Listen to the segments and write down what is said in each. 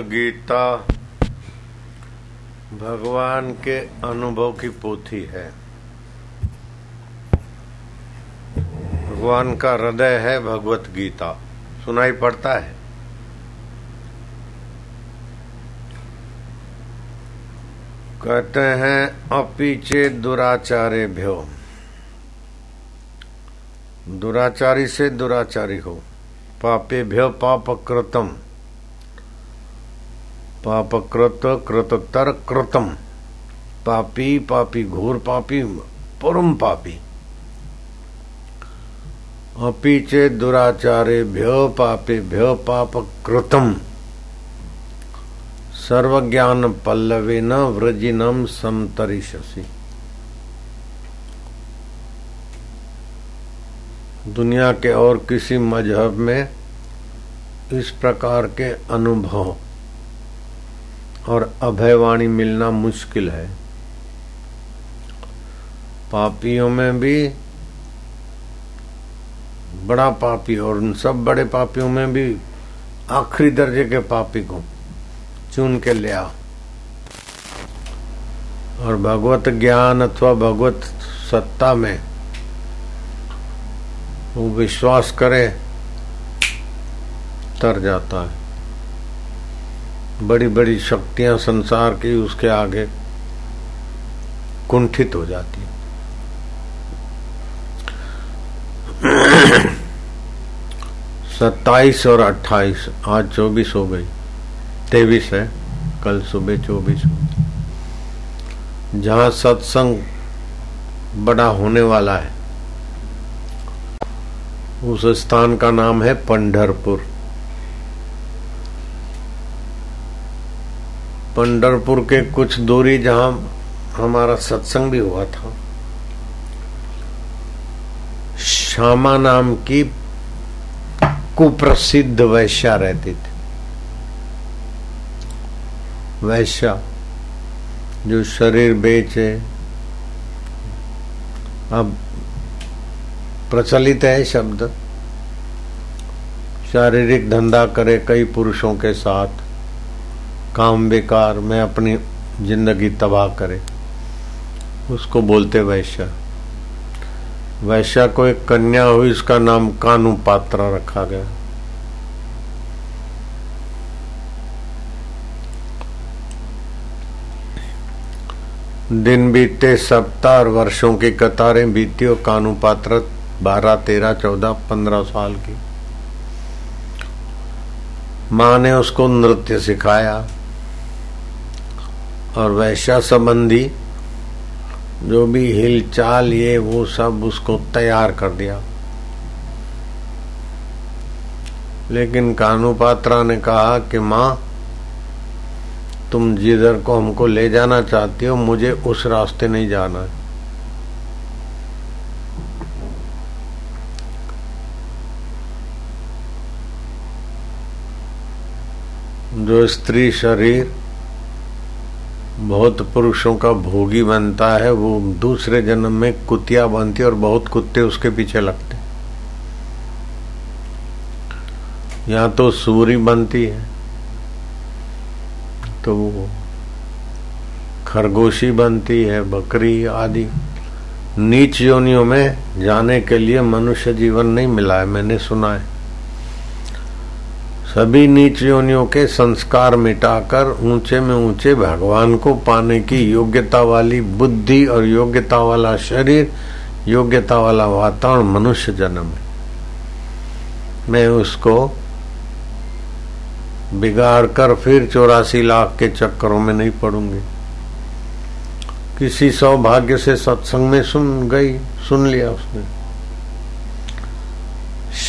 गीता भगवान के अनुभव की पोथी है। भगवान का हृदय है भगवत गीता। सुनाई पड़ता है। कहते हैं, अपीचे दुराचारे भ्यो। दुराचारी से दुराचारी हो। पापे भ्यो पाप कृतम पाप कृत कृततर कृतम पापी पापी, घोर पापी, परम पापी। अपीचे दुराचारे भ्य पापे भ्य पाप कृतम सर्वज्ञान पल्लवे न व्रजिनम समतरिशसी दुनिया के और किसी मज़हब में इस प्रकार के अनुभव और अभयवाणी मिलना मुश्किल है। पापियों में भी बड़ा पापी और उन सब बड़े पापियों में भी आखिरी दर्जे के पापी को चुन के ले आओ। और भगवत ज्ञान अथवा भगवत सत्ता में वो विश्वास करे, तर जाता है। बड़ी बड़ी शक्तियाँ संसार की उसके आगे कुंठित हो जाती सत्ताईस और अट्ठाईस, आज चौबीस हो गई। तेईस है, कल सुबह चौबीस। जहाँ सत्संग बड़ा होने वाला है, उस स्थान का नाम है पंढरपुर। पंडरपुर के कुछ दूरी जहाँ हमारा सत्संग भी हुआ था। श्यामा नाम की कुप्रसिद्ध वैश्या रहती थी। वैश्या जो शरीर बेचे, अब प्रचलित है शब्द। शारीरिक धंधा करे कई पुरुषों के साथ। काम बेकार, में अपनी ज़िंदगी तबाह करे। उसको बोलते वैश्या। वैश्या को एक कन्या हुई, उसका नाम कानू पात्रा रखा गया। दिन बीते, सप्ताह और वर्षों की कतारें बीती और कानू पात्र बारह, तेरह, चौदह, पंद्रह साल की। माँ ने उसको नृत्य सिखाया। और वैश्या संबंधी जो भी हिल चाल ये वो सब उसको तैयार कर दिया। लेकिन कानूपात्रा ने कहा कि माँ, तुम जिधर को हमको ले जाना चाहती हो, मुझे उस रास्ते नहीं जाना है। जो स्त्री शरीर बहुत पुरुषों का भोगी बनता है, वो दूसरे जन्म में कुतिया बनती है और बहुत कुत्ते उसके पीछे लगते यहाँ तो सूरी बनती है तो वो खरगोशी बनती है, बकरी आदि। नीच योनियों में जाने के लिए मनुष्य जीवन नहीं मिला है, मैंने सुना है। सभी नीच योनियों के संस्कार मिटाकर ऊँचे में ऊँचे भगवान को पाने की योग्यता वाली बुद्धि और योग्यता वाला शरीर, योग्यता वाला वातावरण मनुष्य जन्म है। मैं उसको बिगाड़ कर फिर चौरासी लाख के चक्करों में नहीं पड़ूँगी। किसी सौभाग्य से सत्संग में सुन गई, सुन लिया उसने।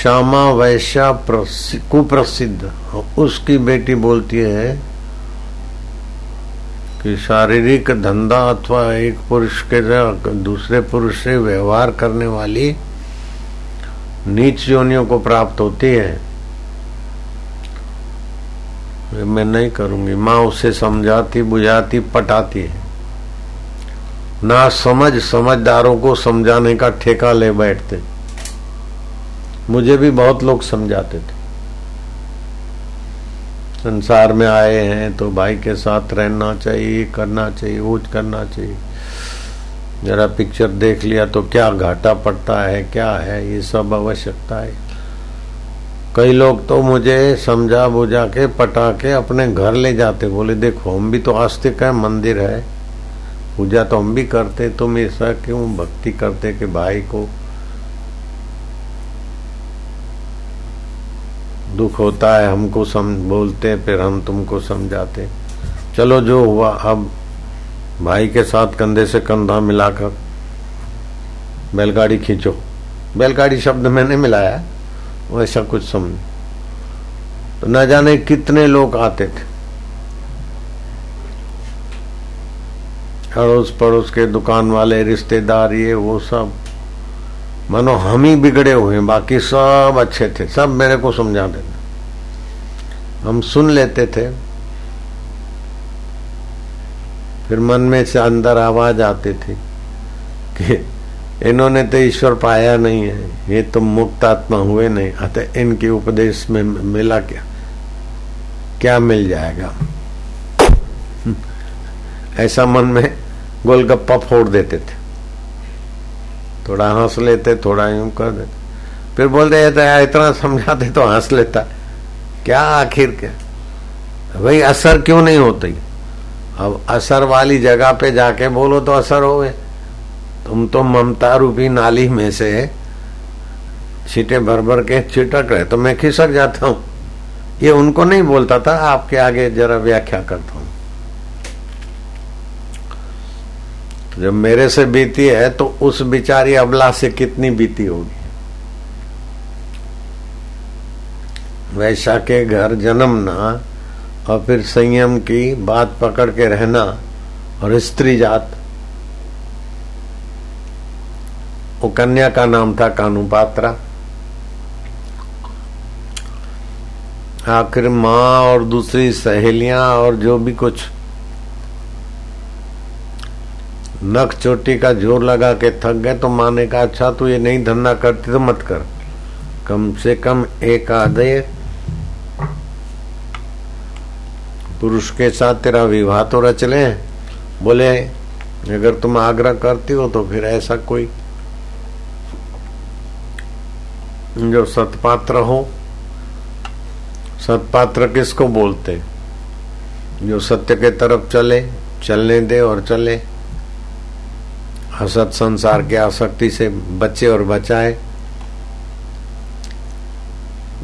श्यामा वैश्या कुप्रसिद्ध। उसकी बेटी बोलती है कि शारीरिक धंधा अथवा एक पुरुष के दूसरे पुरुष से व्यवहार करने वाली नीच योनियों को प्राप्त होती है। मैं नहीं करूँगी। माँ उसे समझाती, बुझाती, पटाती है। ना समझ, समझदारों को समझाने का ठेका ले बैठते। मुझे भी बहुत लोग समझाते थे। संसार में आए हैं तो भाई के साथ रहना चाहिए करना चाहिए, वो करना चाहिए। जरा पिक्चर देख लिया तो क्या घाटा पड़ता है, क्या है, ये सब आवश्यकता है। कई लोग तो मुझे समझा बुझा के पटा के अपने घर ले जाते, बोले, देखो, हम भी तो आस्तिक है, मंदिर है। पूजा तो हम भी करते, तुम ऐसा क्यों भक्ति करते कि भाई को दुख होता है, हमको सम, बोलते हैं, फिर हम तुमको समझाते चलो जो हुआ, अब भाई के साथ कंधे से कंधा मिलाकर बैलगाड़ी खींचो। बैलगाड़ी शब्द मैंने मिलाया वैसा कुछ समझ तो न जाने कितने लोग आते थे। अड़ोस पड़ोस के दुकान वाले, रिश्तेदार, ये वो सब। मानो हम ही बिगड़े हुए बाकी सब अच्छे थे, सब मेरे को समझा देते। हम सुन लेते थे। फिर मन में से अंदर आवाज़ आती थी कि इन्होंने तो ईश्वर पाया नहीं है, ये तो मुक्त आत्मा हुए नहीं, अतः इनके उपदेश में मिला क्या? क्या मिल जाएगा? ऐसा मन में गोलगप्पा फोड़ देते थे। थोड़ा हंस लेते, थोड़ा यूँ कर देते। फिर बोलते इतना समझाते तो हंस लेता। क्या आखिर क्या? भाई, असर क्यों नहीं होती? अब असर वाली जगह पे जाके बोलो तो असर हो गए। तुम तो ममता रूपी नाली में से छीटे भर भर के छिटक रहे तो मैं खिसक जाता हूँ। ये उनको नहीं बोलता था, आपके आगे जरा व्याख्या करता हूँ। जब मेरे से बीती है तो उस बिचारी अबला से कितनी बीती होगी? वैशा के घर जन्मना और फिर संयम की बात पकड़ के रहना, और स्त्री जात। वो कन्या का नाम था कानू पात्रा आखिर माँ और दूसरी सहेलियाँ और जो भी कुछ नख चोटी का ज़ोर लगा के थक गए तो माने का अच्छा तू ये नहीं धंधा करती तो मत कर। कम से कम एक आधे पुरुष के साथ तेरा विवाह तो रच ले। बोले, अगर तुम आग्रह करती हो तो फिर ऐसा कोई जो सतपात्र हो, सतपात्र किसको बोलते? जो सत्य के तरफ़ चले, चलने दे और चले। असत संसार के आसक्ति से बचे और बचाए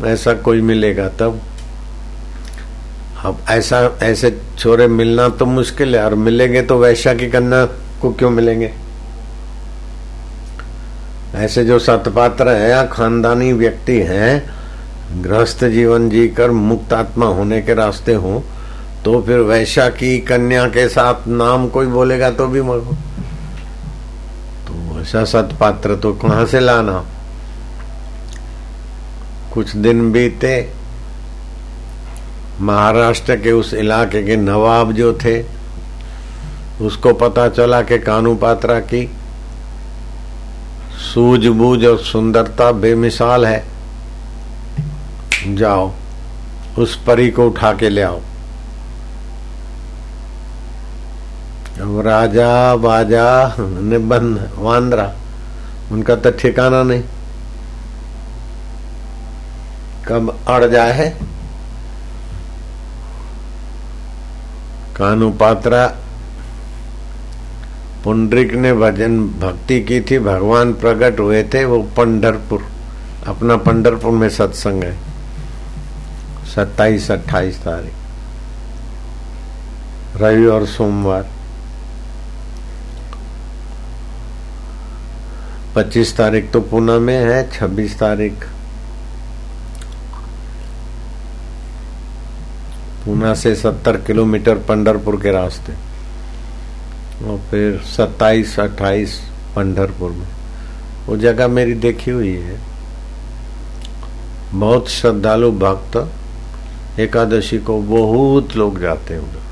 ऐसा कोई मिलेगा तब? अब ऐसा, ऐसे छोरे मिलना तो मुश्किल है, और मिलेंगे तो वैश्या की कन्या को क्यों मिलेंगे? ऐसे जो सतपात्र है या खानदानी व्यक्ति हैं, गृहस्थ जीवन जीकर मुक्त आत्मा होने के रास्ते हो तो फिर वैश्या की कन्या के साथ नाम कोई बोलेगा तो भी मरो तो ऐसा सतपात्र तो कहाँ से लाना? कुछ दिन बीते, महाराष्ट्र के उस इलाके के नवाब जो थे, उसको पता चला कि कानू पात्रा की सूझबूझ और सुंदरता बेमिसाल है। जाओ, उस परी को उठा के ले आओ। राजा, बाजा, निबंध, वांद्रा। उनका तो ठिकाना नहीं। कब अड़ जाए है? कानू पात्रा, पुंडरिक ने भजन भक्ति की थी, भगवान प्रकट हुए थे, वो पंडरपुर अपना पंडरपुर में सत्संग है। सत्ताईस, अट्ठाईस तारीख। रवि और सोमवार। पच्चीस तारीख तो पूना में है, छब्बीस तारीख पूना से सत्तर किलोमीटर पंडरपुर के रास्ते और फिर सत्ताईस, अट्ठाईस पंडरपुर में। वो जगह मेरी देखी हुई है। बहुत श्रद्धालु भक्त, एकादशी को बहुत लोग जाते हैं उधर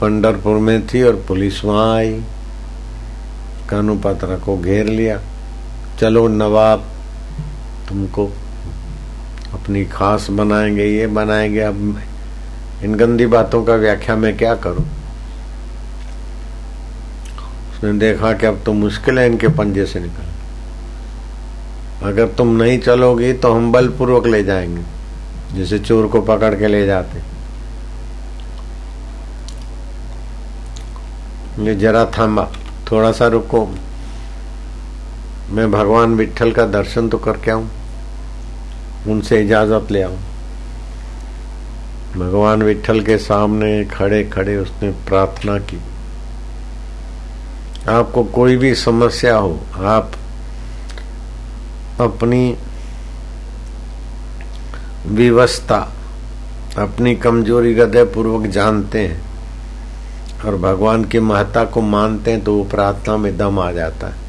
पंडरपुर में थी और पुलिस वहाँ आई। कानू पात्रा को घेर लिया। चलो नवाब, तुमको अपनी खास बनाएँगे, ये बनाएँगे। अब इन गंदी बातों का व्याख्या मैं क्या करूँ? उसने देखा कि अब तो मुश्किल है इनके पंजे से निकल अगर तुम नहीं चलोगी तो हम बलपूर्वक ले जाएँगे, जैसे चोर को पकड़ के ले जाते। ये जरा थामा थोड़ा सा रुको। मैं भगवान विठल का दर्शन तो करके आऊँ, उनसे इजाज़त ले आऊँ। भगवान विठल के सामने खड़े खड़े उसने प्रार्थना की। आपको कोई भी समस्या हो, आप अपनी विवस्था अपनी कमज़ोरी हृदय पूर्वक जानते हैं। और भगवान की महत्ता को मानते हैं तो वो प्रार्थना में दम आ जाता है।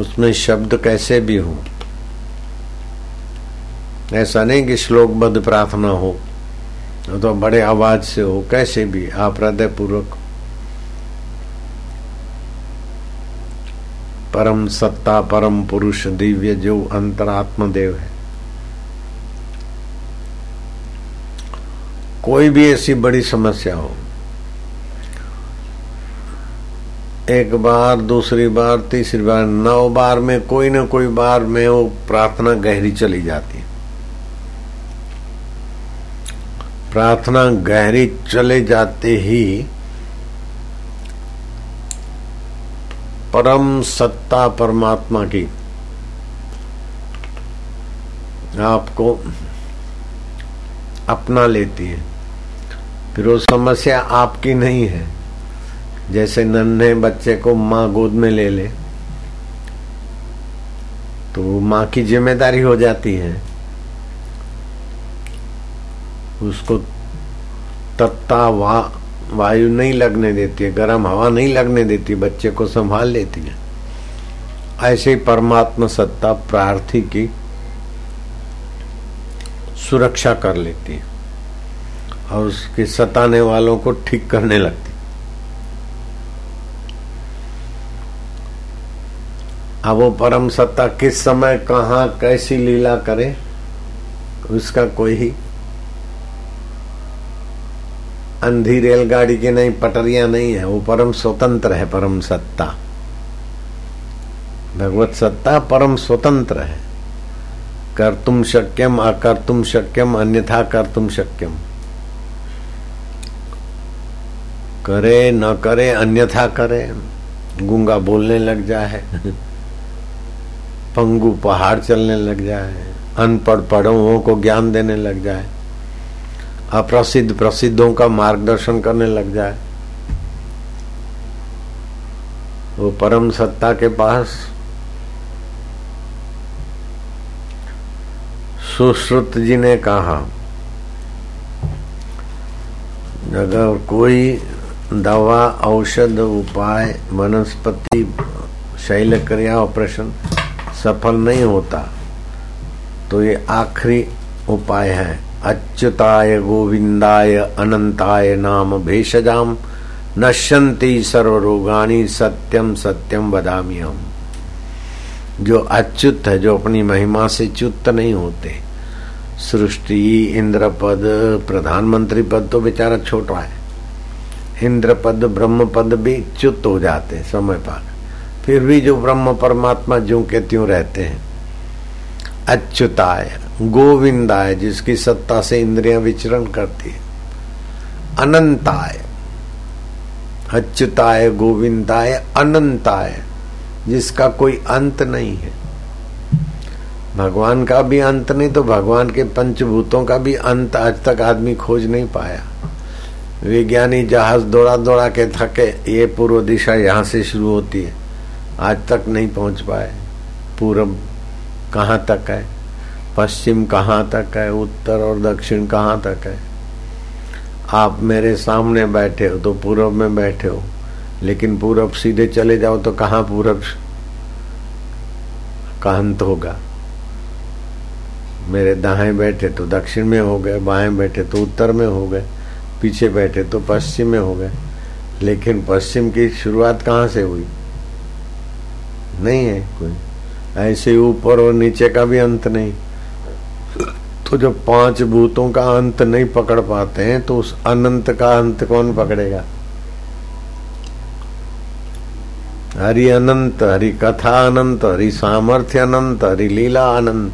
उसमें शब्द कैसे भी हो। ऐसा नहीं कि श्लोकबद्ध प्रार्थना हो तो बड़े आवाज़ से हो, कैसे भी, आप हृदय पूर्वक परम सत्ता, परम पुरुष, दिव्य जो अंतरात्म देव है। कोई भी ऐसी बड़ी समस्या हो, एक बार, दूसरी बार, तीसरी बार, नौ बार में, कोई ना कोई बार में वो प्रार्थना गहरी चली जाती है। प्रार्थना गहरी चले जाते ही परम सत्ता परमात्मा की आपको अपना लेती है। फिर वो समस्या आपकी नहीं है। जैसे नन्हे बच्चे को माँ गोद में ले ले तो माँ की ज़िम्मेदारी हो जाती है। उसको तत्ता वा, वायु नहीं लगने देती है, गर्म हवा नहीं लगने देती, बच्चे को संभाल लेती है। ऐसे ही परमात्मा सत्ता प्रार्थी की सुरक्षा कर लेती है। और उसके सताने वालों को ठीक करने लगती। अब वो परम सत्ता किस समय, कहा, कैसी लीला करे, उसका कोई ही। अंधी रेलगाड़ी की नहीं, पटरिया नहीं है, वो परम स्वतंत्र है, परम सत्ता। भगवत सत्ता परम स्वतंत्र है। कर तुम शक्यम अकर तुम शक्यम, अन्यथा कर तुम शक्यम। करे, न करे, अन्यथा करे। गूँगा बोलने लग जाए, पंगु पहाड़ चलने लग जाए, अनपढ़ पढ़ों को ज्ञान देने लग जाए, अप्रसिद्ध प्रसिद्धों का मार्गदर्शन करने लग जाए। वो परम सत्ता के पास सुश्रुत जी ने कहा, अगर कोई दवा, औषध, उपाय, वनस्पति शैल क्रिया ऑपरेशन सफल नहीं होता। तो ये आखिरी उपाय है। अच्युताय गोविंदाय अनंताय नाम भेषजाम नश्यंती सर्वरोगाणी सत्यम सत्यम बदामी हम। जो अच्युत है, जो अपनी महिमा से च्युत नहीं होते। सृष्टि इंद्र पद प्रधानमंत्री पद तो बेचारा छोटा है। इंद्र पद ब्रह्म पद भी च्युत हो जाते हैं, समय पर फिर भी जो ब्रह्म परमात्मा जो के त्यों रहते हैं, अच्युताय, गोविंदाय, जिसकी सत्ता से इंद्रियाँ विचरण करती है, अनंताय, अच्युताय, गोविंदाय, अनंताय, जिसका कोई अंत नहीं है। भगवान का भी अंत नहीं तो भगवान के पंचभूतों का भी अंत आज तक आदमी खोज नहीं पाया। विज्ञानी जहाज़ दौड़ा दौड़ा के थके, ये पूर्व दिशा यहाँ से शुरू होती है। आज तक नहीं पहुँच पाए। पूरब कहाँ तक है? पश्चिम कहाँ तक है? उत्तर और दक्षिण कहाँ तक है? आप मेरे सामने बैठे हो तो पूरब में बैठे हो, लेकिन पूरब सीधे चले जाओ तो कहाँ पूरब? का अंत होगा। मेरे दाएँ बैठे तो दक्षिण में हो गए, बाएँ बैठे तो उत्तर में हो गए। पीछे बैठे तो पश्चिम में हो गए। लेकिन पश्चिम की शुरुआत कहाँ से हुई? नहीं है कोई। ऐसे ऊपर और नीचे का भी अंत नहीं। तो जब पाँच भूतों का अंत नहीं पकड़ पाते हैं तो उस अनंत का अंत कौन पकड़ेगा? हरि अनंत, हरि कथा अनंत, हरि सामर्थ्य अनंत, हरि लीला अनंत।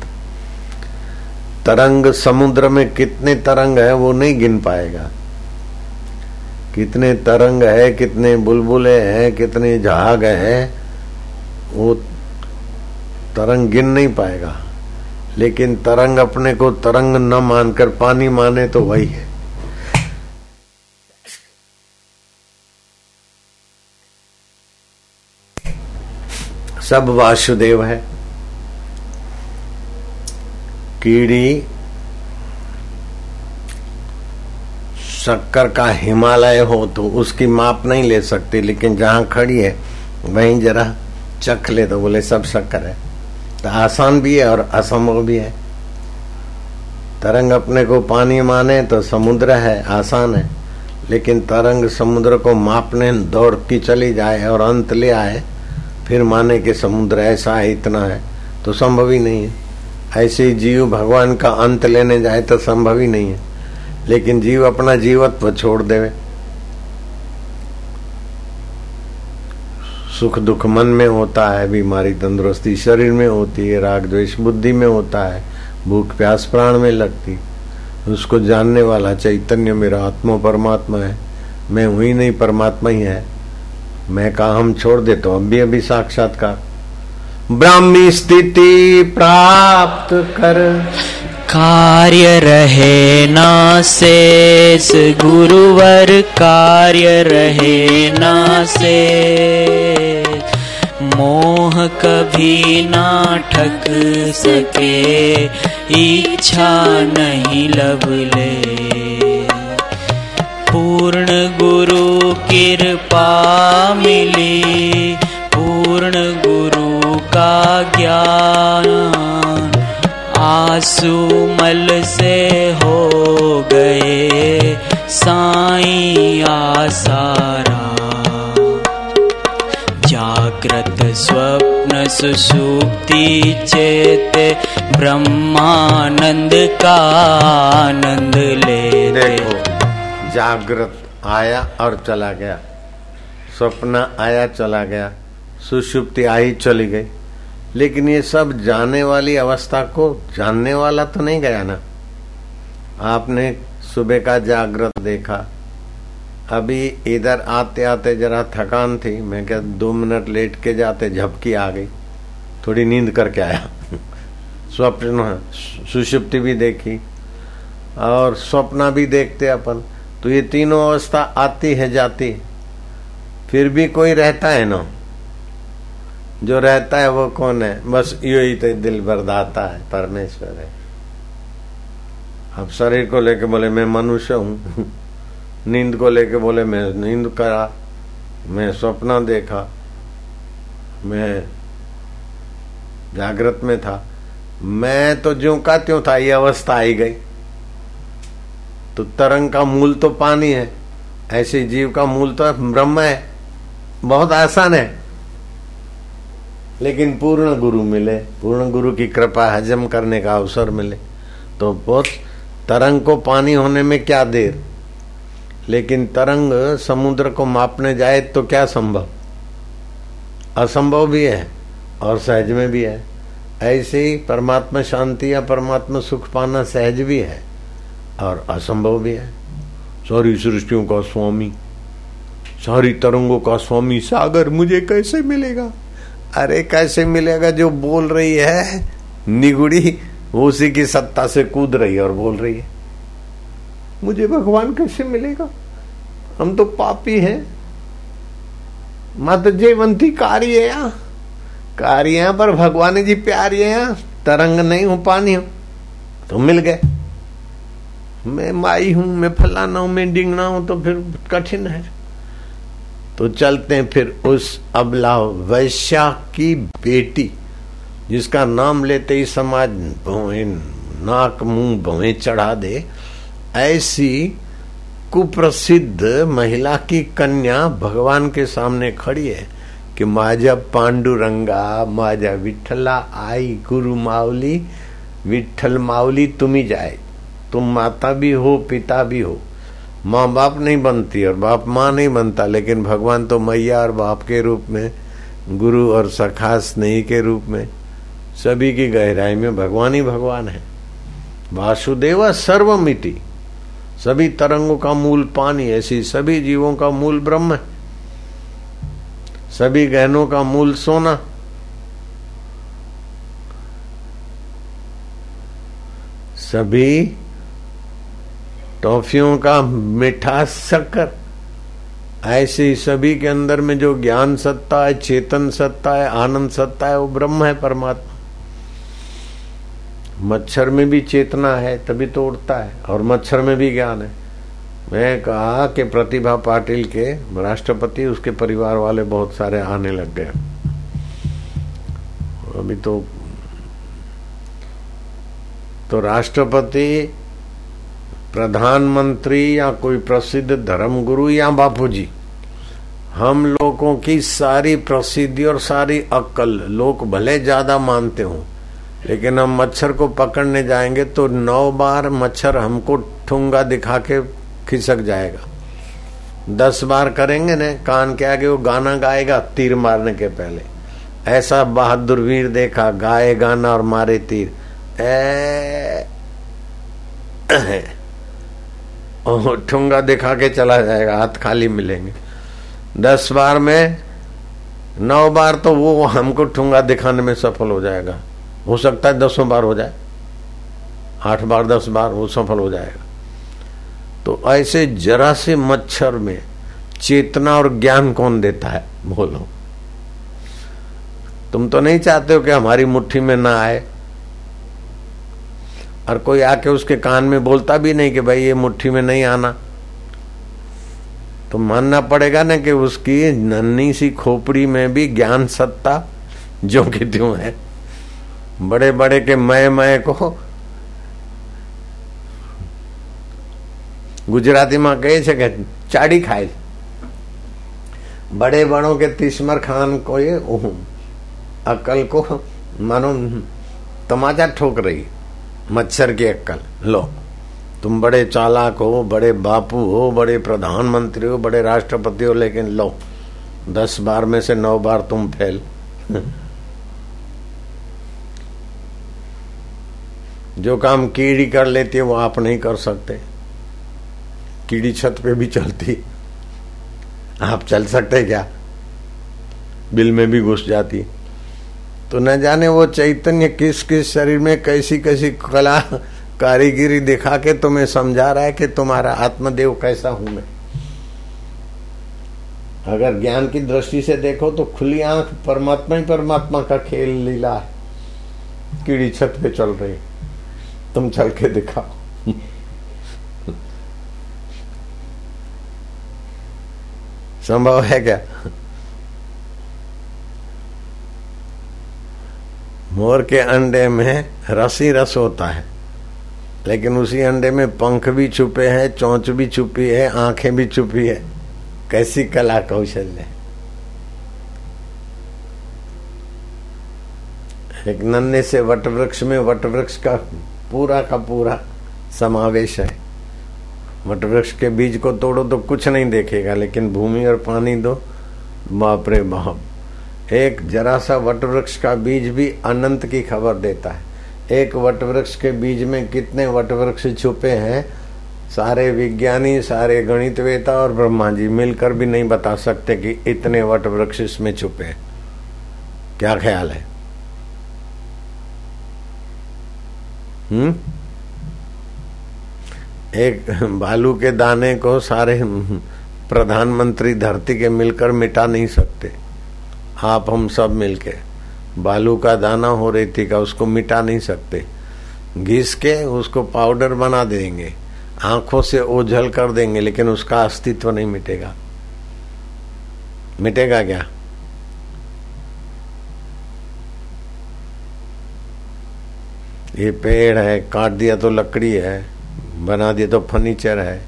तरंग समुद्र में कितने तरंग है, वो नहीं गिन पाएगा। कितने तरंग है, कितने बुलबुले हैं, कितने जहाग है, वो तरंग गिन नहीं पाएगा। लेकिन तरंग अपने को तरंग न मानकर पानी माने तो वही है। सब वासुदेव है। कीड़ी शक्कर का हिमालय हो तो उसकी माप नहीं ले सकती, लेकिन जहाँ खड़ी है, वहीं जरा चख ले तो बोले, सब शक्कर है। तो आसान भी है और असंभव भी है। तरंग अपने को पानी माने तो समुद्र है, आसान है। लेकिन तरंग समुद्र को मापने दौड़ती चली जाए और अंत ले आए, फिर माने कि समुद्र ऐसा है, इतना है तो संभव ही नहीं है। ऐसे जीव भगवान का अंत लेने जाए तो संभव ही नहीं है। लेकिन जीव अपना जीवत्व छोड़ देवे। सुख दुख मन में होता है, बीमारी तंदुरुस्ती शरीर में होती है, राग द्वेष बुद्धि में होता है, भूख प्यास प्राण में लगती। उसको जानने वाला चैतन्य मेरा आत्मा परमात्मा है। मैं हुई नहीं, परमात्मा ही है। मैं कहा हम छोड़ दे तो अभी अभी साक्षात्कार। ब्राह्मी स्थिति प्राप्त कर। कार्य रहे ना शेष, गुरुवर कार्य रहे ना से मोह कभी ना ठक सके, इच्छा नहीं लबले पूर्ण गुरु कृपा मिली, पूर्ण गुरु का ज्ञान आँसू मल से हो गए, साई आसारा। जागृत स्वप्न सुसुप्ति चेत, ब्रह्मानंद का आनंद ले देखो, जागृत आया और चला गया, स्वप्न आया, चला गया सुषुप्ति आई, चली गई। लेकिन ये सब जाने वाली अवस्था को जानने वाला तो नहीं गया ना। आपने सुबह का जागृत देखा। अभी इधर आते आते जरा थकान थी। मैं क्या दो मिनट लेट के जाते, झपकी आ गई। थोड़ी नींद करके आया। स्वप्न सुषुप्ति भी देखी और स्वप्न भी देखते अपन। तो ये तीनों अवस्था आती है, जाती फिर भी कोई रहता है ना? जो रहता है वो कौन है? बस यो ही तो दिल बरदाता है, परमेश्वर है। अब शरीर को लेके बोले, मैं मनुष्य हूँ। नींद को लेके बोले, मैं नींद करा, मैं सपना देखा, मैं जागृत में था, मैं तो जो का त्यों था, ये अवस्था आई गई। तो तरंग का मूल तो पानी है, ऐसे जीव का मूल तो ब्रह्म है, बहुत आसान है। लेकिन पूर्ण गुरु मिले, पूर्ण गुरु की कृपा हजम करने का अवसर मिले। तो बहुत तरंग को पानी होने में क्या देर? लेकिन तरंग समुद्र को मापने जाए तो क्या संभव? असंभव भी है और सहज में भी है। ऐसे ही परमात्मा शांति या परमात्मा सुख पाना सहज भी है और असंभव भी है। सारी सृष्टियों का स्वामी, सारी तरंगों का स्वामी सागर मुझे कैसे मिलेगा? अरे कैसे मिलेगा जो बोल रही है? निगुड़ी, वो उसी की सत्ता से कूद रही है और बोल रही है। मुझे भगवान कैसे मिलेगा? हम तो पापी हैं। मत जयवंती कार्य या कार्य पर भगवान जी प्यारी है तरंग नहीं हूँ, पानी हूँ। तो मिल गए। मैं माई हूँ, मैं फलाना हूँ, मैं डिंगना हूँ तो फिर कठिन है। तो चलते हैं फिर उस अबला वैश्या की बेटी, जिसका नाम लेते ही समाज नाक मुँह भवे चढ़ा दे। ऐसी कुप्रसिद्ध महिला की कन्या भगवान के सामने खड़ी है कि माझा पांडुरंगा, माझा विठला, आई गुरु मावली विठल मावली तुम ही जाए। तुम माता भी हो, पिता भी हो। माँ बाप नहीं बनती और बाप माँ नहीं बनता, लेकिन भगवान तो मैया और बाप के रूप में, गुरु और सखा स्नेही के रूप में, सभी की गहराई में भगवान ही भगवान है। वासुदेव सर्वमिति। सभी तरंगों का मूल पानी ऐसी सभी जीवों का मूल ब्रह्म है। सभी गहनों का मूल सोना। सभी टॉफियों का मीठा शक्कर। ऐसे सभी के अंदर में जो ज्ञान सत्ता है, चेतन सत्ता है, आनंद सत्ता है, वो ब्रह्म है परमात्मा। मच्छर में भी चेतना है, तभी तो उड़ता है, और मच्छर में भी ज्ञान है। मैं कहा कि प्रतिभा पाटिल के राष्ट्रपति, उसके परिवार वाले बहुत सारे आने लग गए। अभी तो तो राष्ट्रपति प्रधानमंत्री या कोई प्रसिद्ध धर्मगुरु या बापूजी, हम लोगों की सारी प्रसिद्धि और सारी अक्ल लोग भले ज़्यादा मानते हों, लेकिन हम मच्छर को पकड़ने जाएँगे तो नौ बार मच्छर हमको ठुंगा दिखा के खिसक जाएगा। दस बार करेंगे न, कान के आगे वो गाना गाएगा तीर मारने के पहले। ऐसा बहादुर वीर देखा, गाए गाना और मारे तीर। ए ठुंगा दिखा के चला जाएगा, हाथ खाली मिलेंगे। दस बार में, नौ बार तो वो हमको ठुंगा दिखाने में सफल हो जाएगा। हो सकता है दसों बार हो जाए। आठ बार, दस बार वो सफल हो जाएगा। तो ऐसे जरा से मच्छर में चेतना और ज्ञान कौन देता है? बोलो। तुम तो नहीं चाहते हो कि हमारी मुट्ठी में ना आए। और कोई आके उसके कान में बोलता भी नहीं कि भाई ये मुट्ठी में नहीं आना तो मानना पड़ेगा ना कि उसकी नन्ही सी खोपड़ी में भी ज्ञान सत्ता जो कि त्यों है बड़े बड़े के मय मय को ગુજરાતીમાં કહે છે કે ચાડી ખાય बड़े बड़ों के तिस्मर खान को ये अकल को मानो तमाचा ठोक रही मच्छर की अक्कल। लो, तुम बड़े चालाक हो, बड़े बापू हो, बड़े प्रधानमंत्री हो, बड़े राष्ट्रपति हो, लेकिन लो, दस बार में से नौ बार तुम फेल। जो काम कीड़ी कर लेती है, वो आप नहीं कर सकते। कीड़ी छत पे भी चलती। आप चल सकते क्या? बिल में भी घुस जाती। तो न जाने वो चैतन्य किस किस शरीर में कैसी कैसी कला कारीगिरी दिखा के तुम्हें समझा रहा है कि तुम्हारा आत्मदेव कैसा हूँ मैं? अगर ज्ञान की दृष्टि से देखो तो खुली आँख परमात्मा ही परमात्मा का खेल लीला है। कीड़ी छत पे चल रही तुम चल के दिखाओ। संभव है क्या? मोर के अंडे में रसी रस होता है, लेकिन उसी अंडे में पंख भी छुपे हैं, चोंच भी छुपी है, आँखें भी छुपी है। कैसी कला कौशल्य एक नन्हे से वट वृक्ष में वट वृक्ष का पूरा का पूरा समावेश है। वट वृक्ष के बीज को तोड़ो तो कुछ नहीं देखेगा, लेकिन भूमि और पानी दो। बाप रे बाप। एक जरा सा वट वृक्ष का बीज भी अनंत की खबर देता है। एक वट वृक्ष के बीज में कितने वट वृक्ष छुपे हैं, सारे विज्ञानी, सारे गणितवेता और ब्रह्मा जी मिलकर भी नहीं बता सकते कि इतने वट वृक्ष इसमें छुपे हैं। क्या ख्याल है? हम्म? एक बालू के दाने को सारे प्रधानमंत्री धरती के मिलकर मिटा नहीं सकते। आप हम सब मिलके, बालू का दाना हो रही थी का उसको मिटा नहीं सकते। घिस के उसको पाउडर बना देंगे, आँखों से ओझल कर देंगे, लेकिन उसका अस्तित्व नहीं मिटेगा। मिटेगा क्या? ये पेड़ है, काट दिया तो लकड़ी है, बना दिया तो फर्नीचर है,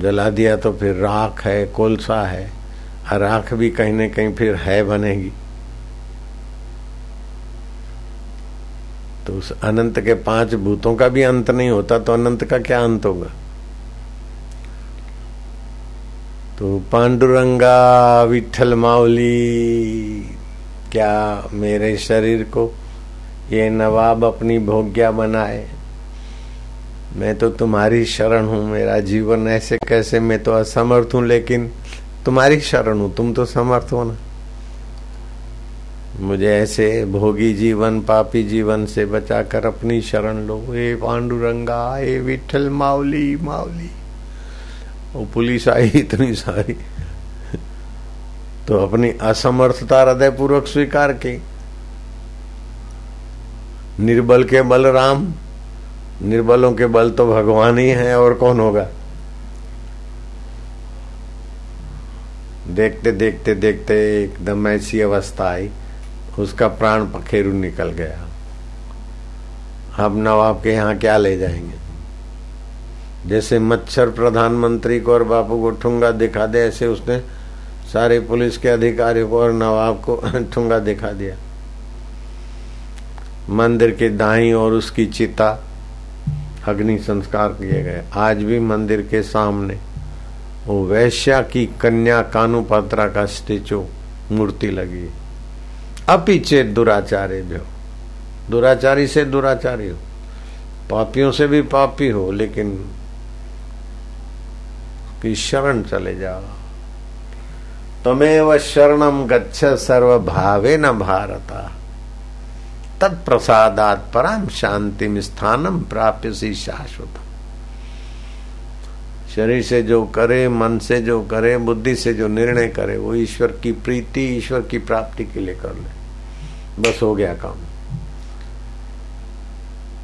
जला दिया तो फिर राख है, कोलसा है। और आँख भी कहीं न कहीं फिर है बनेगी। तो उस अनंत के पाँच भूतों का भी अंत नहीं होता तो अनंत का क्या अंत होगा? तो पांडुरंगा विठल माउली क्या मेरे शरीर को ये नवाब अपनी भोग्या बनाए? मैं तो तुम्हारी शरण हूँ, मेरा जीवन ऐसे कैसे? मैं तो असमर्थ हूँ, लेकिन तुम्हारी शरण हूँ, तुम तो समर्थ हो ना। मुझे ऐसे भोगी जीवन, पापी जीवन से बचाकर अपनी शरण लो। ए पांडुरंगा, ए विठल माउली माउली वो पुलिस आई इतनी सारी। तो अपनी असमर्थता हृदय पूर्वक स्वीकार की। निर्बल के बल राम निर्बलों के बल तो भगवान ही है, और कौन होगा? देखते देखते देखते एकदम ऐसी अवस्था आई। उसका प्राण पखेरु निकल गया। अब नवाब के यहाँ क्या ले जाएँगे? जैसे मच्छर प्रधानमंत्री को और बापू को ठुंगा दिखा दे, ऐसे उसने सारे पुलिस के अधिकारियों को और नवाब को ठुंगा दिखा दिया। मंदिर के दाई और उसकी चिता अग्नि संस्कार किए गए। आज भी मंदिर के सामने। वो वैश्या की कन्या कानुपात्रा का स्टेचू मूर्ति लगी। अपीचे दुराचारी भी हो दुराचारी से दुराचारी हो। पापियों से भी पापी हो, लेकिन की शरण चले जाओ। तमेव शरणम गच्छ सर्व भावे न भारत। तत्प्रसादात परम शांति स्थानम प्राप्य सी शाश्वत शरीर से जो करे, मन से जो करे, बुद्धि से जो निर्णय करे, वो ईश्वर की प्रीति, ईश्वर की प्राप्ति के लिए कर ले। बस हो गया काम।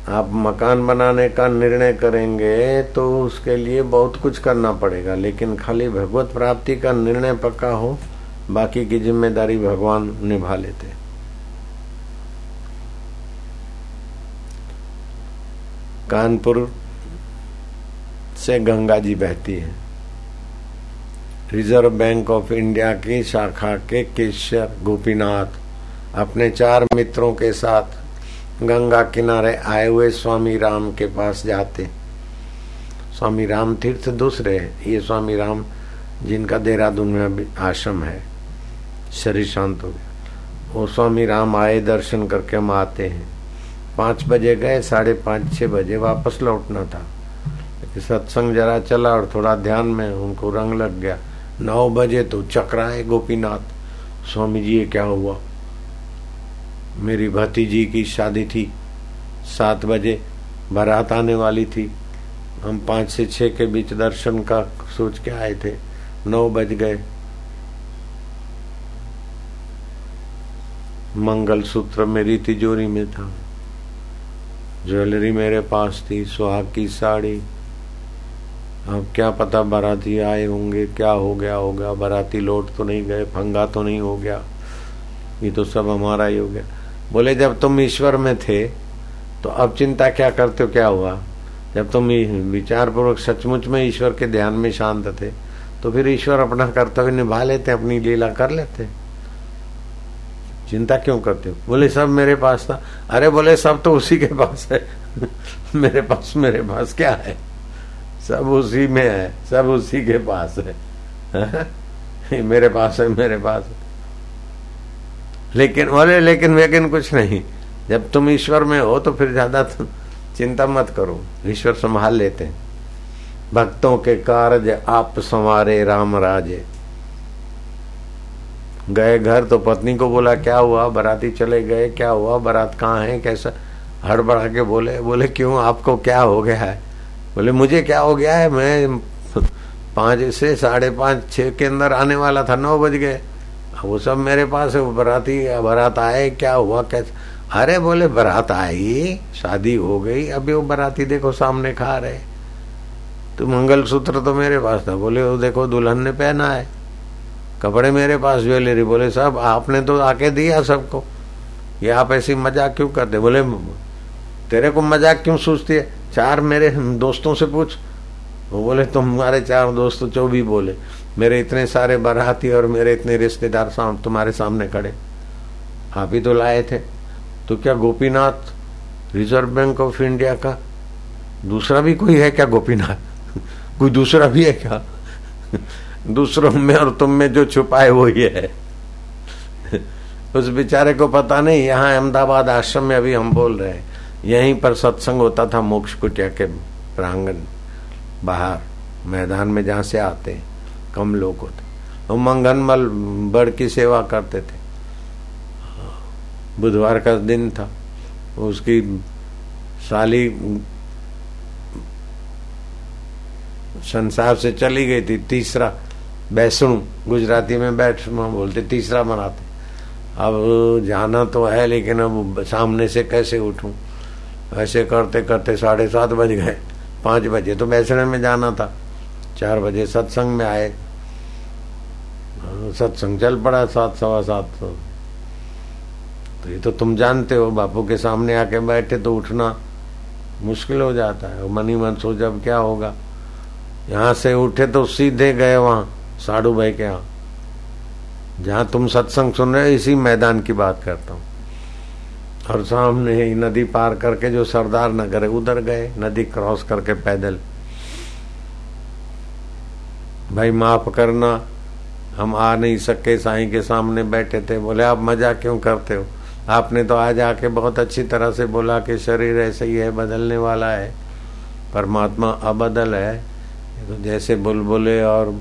आप मकान बनाने का निर्णय करेंगे तो उसके लिए बहुत कुछ करना पड़ेगा, लेकिन खाली भगवत प्राप्ति का निर्णय पक्का हो, बाकी की ज़िम्मेदारी भगवान निभा लेते। कानपुर से गंगा जी बहती है। रिज़र्व बैंक ऑफ़ इंडिया की शाखा के केशर गोपीनाथ अपने चार मित्रों के साथ गंगा किनारे आए हुए स्वामी राम के पास जाते। स्वामी राम तीर्थ दूसरे ये स्वामी राम जिनका देहरादून में आश्रम है। शरीर शांत हो गया। वो स्वामी राम आए, दर्शन करके हम आते हैं। पाँच बजे गए, साढ़े पाँच छः बजे वापस लौटना था। लेकिन सत्संग जरा चला और थोड़ा ध्यान में उनको रंग लग गया। नौ बजे तो चक्राए गोपीनाथ। स्वामी जी, ये क्या हुआ? मेरी भतीजी की शादी थी। सात बजे बारात आने वाली थी। हम पाँच से छः के बीच दर्शन का सोच के आए थे। नौ बज गए। मंगल सूत्र मेरी तिजोरी में था। ज्वेलरी मेरे पास थी, सुहाग की साड़ी अब क्या पता बाराती आए होंगे, क्या हो गया होगा। बाराती लौट तो नहीं गए, फंगा तो नहीं हो गया। ये तो सब हमारा ही हो गया। बोले, जब तुम ईश्वर में थे तो अब चिंता क्या करते हो? क्या हुआ? जब तुम विचार पूर्वक सचमुच में ईश्वर के ध्यान में शांत थे तो फिर ईश्वर अपना कर्तव्य निभा लेते, अपनी लीला कर लेते। चिंता क्यों करते हो? बोले, सब मेरे पास था। अरे बोले, सब तो उसी के पास है। मेरे पास मेरे पास क्या है? सब उसी में है, सब उसी के पास है। मेरे पास है, मेरे पास है। लेकिन बोले लेकिन लेकिन कुछ नहीं। जब तुम ईश्वर में हो तो फिर ज़्यादा चिंता मत करो। ईश्वर संभाल लेते हैं। भक्तों के कार्य आप संवारे राम राजे। गए घर तो पत्नी को बोला, क्या हुआ? बराती चले गए? क्या हुआ? बारात कहाँ है? कैसा? हड़बड़ा के बोले बोले, क्यों? आपको क्या हो गया है? बोले, मुझे क्या हो गया है? मैं पाँच से साढ़े पाँच, छह के अंदर आने वाला था, नौ बज गए। वो सब मेरे पास है बराती बारात आए, क्या हुआ, कैसे? अरे बोले, बारात आई, शादी हो गई, अभी वो बराती देखो, सामने खा रहे तो मंगल सूत्र तो मेरे पास था। बोले, वो देखो, दुल्हन ने पहना है, कपड़े मेरे पास, ज्वेलरी। बोले साहब आपने तो आके दिया सबको। ये आप ऐसी मज़ाक क्यों करते? बोले, तेरे को मज़ाक क्यों सोचती है? चार मेरे दोस्तों से पूछ। वो बोले तुम्हारे चार दोस्त जो भी बोले। मेरे इतने सारे बराती और मेरे इतने रिश्तेदार साम, तुम्हारे सामने खड़े। आप ही तो लाए थे। तो क्या Gopinath Reserve Bank of India का दूसरा भी कोई है क्या गोपीनाथ? कोई दूसरा भी है क्या? दूसरों में और तुम में जो छुपा है वही है। उस बेचारे को पता नहीं, यहाँ अहमदाबाद आश्रम में अभी हम बोल रहे हैं। यहीं पर सत्संग होता था, मोक्ष कुटिया के प्रांगण, बाहर, मैदान में जहाँ से आते कम लोग होते तो मंगनमल, बड़ की सेवा करते थे। बुधवार का दिन था, उसकी साली संसार से चली गई थी, तीसरा बैसणु, गुजराती में बैठ बोलते, तीसरा मनाते। अब जाना तो है, लेकिन अब सामने से कैसे उठूं? ऐसे करते करते साढ़े सात बज गए, पाँच बजे। तो बैसणे में जाना था। चार बजे सत्संग में आए। सत्संग चल पड़ा सात, सवा सात। तो ये तो तुम जानते हो, बापू के सामने आके बैठे तो उठना मुश्किल हो जाता है। मनी मन सो जब क्या होगा। यहाँ से उठे तो सीधे गए वहाँ, साडू भाई के यहाँ। जहाँ तुम सत्संग सुन रहे हो, इसी मैदान की बात करता हूँ। और सामने ही नदी पार करके जो सरदार नगर है, उधर गए, नदी क्रॉस करके पैदल। भाई, माफ़ करना, हम आ नहीं सके, साईं के सामने बैठे थे। बोले, आप मज़ा क्यों करते हो? आपने तो आज आके बहुत अच्छी तरह से बोला कि शरीर ऐसे ही है, बदलने वाला है। परमात्मा अबदल है। तो जैसे बुलबुले और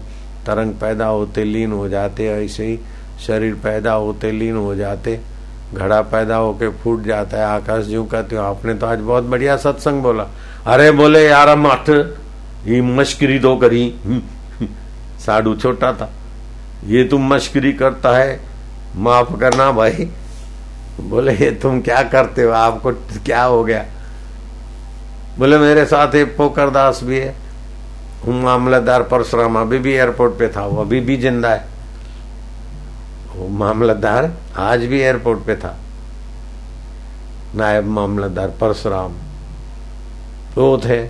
तरंग पैदा होते, लीन हो जाते, ऐसे ही शरीर पैदा होते, लीन हो जाते। घड़ा पैदा होके फूट जाता है, आकाश जो कहते हो, आपने तो आज बहुत बढ़िया सत्संग बोला। अरे बोले यार मठ ये मश्करी दो करी। साडू छोटा था। ये तुम मश्करी करता है, माफ़ करना भाई। बोले, ये तुम क्या करते हो? आपको क्या हो गया? बोले, मेरे साथ एक पोकर दास भी है। हूँ मामलादार परशुराम, अभी भी एयरपोर्ट पे था, वो अभी भी ज़िंदा है। वो मामलतदार आज भी एयरपोर्ट पे था। नायब मामलतदार परशुराम। तो थे।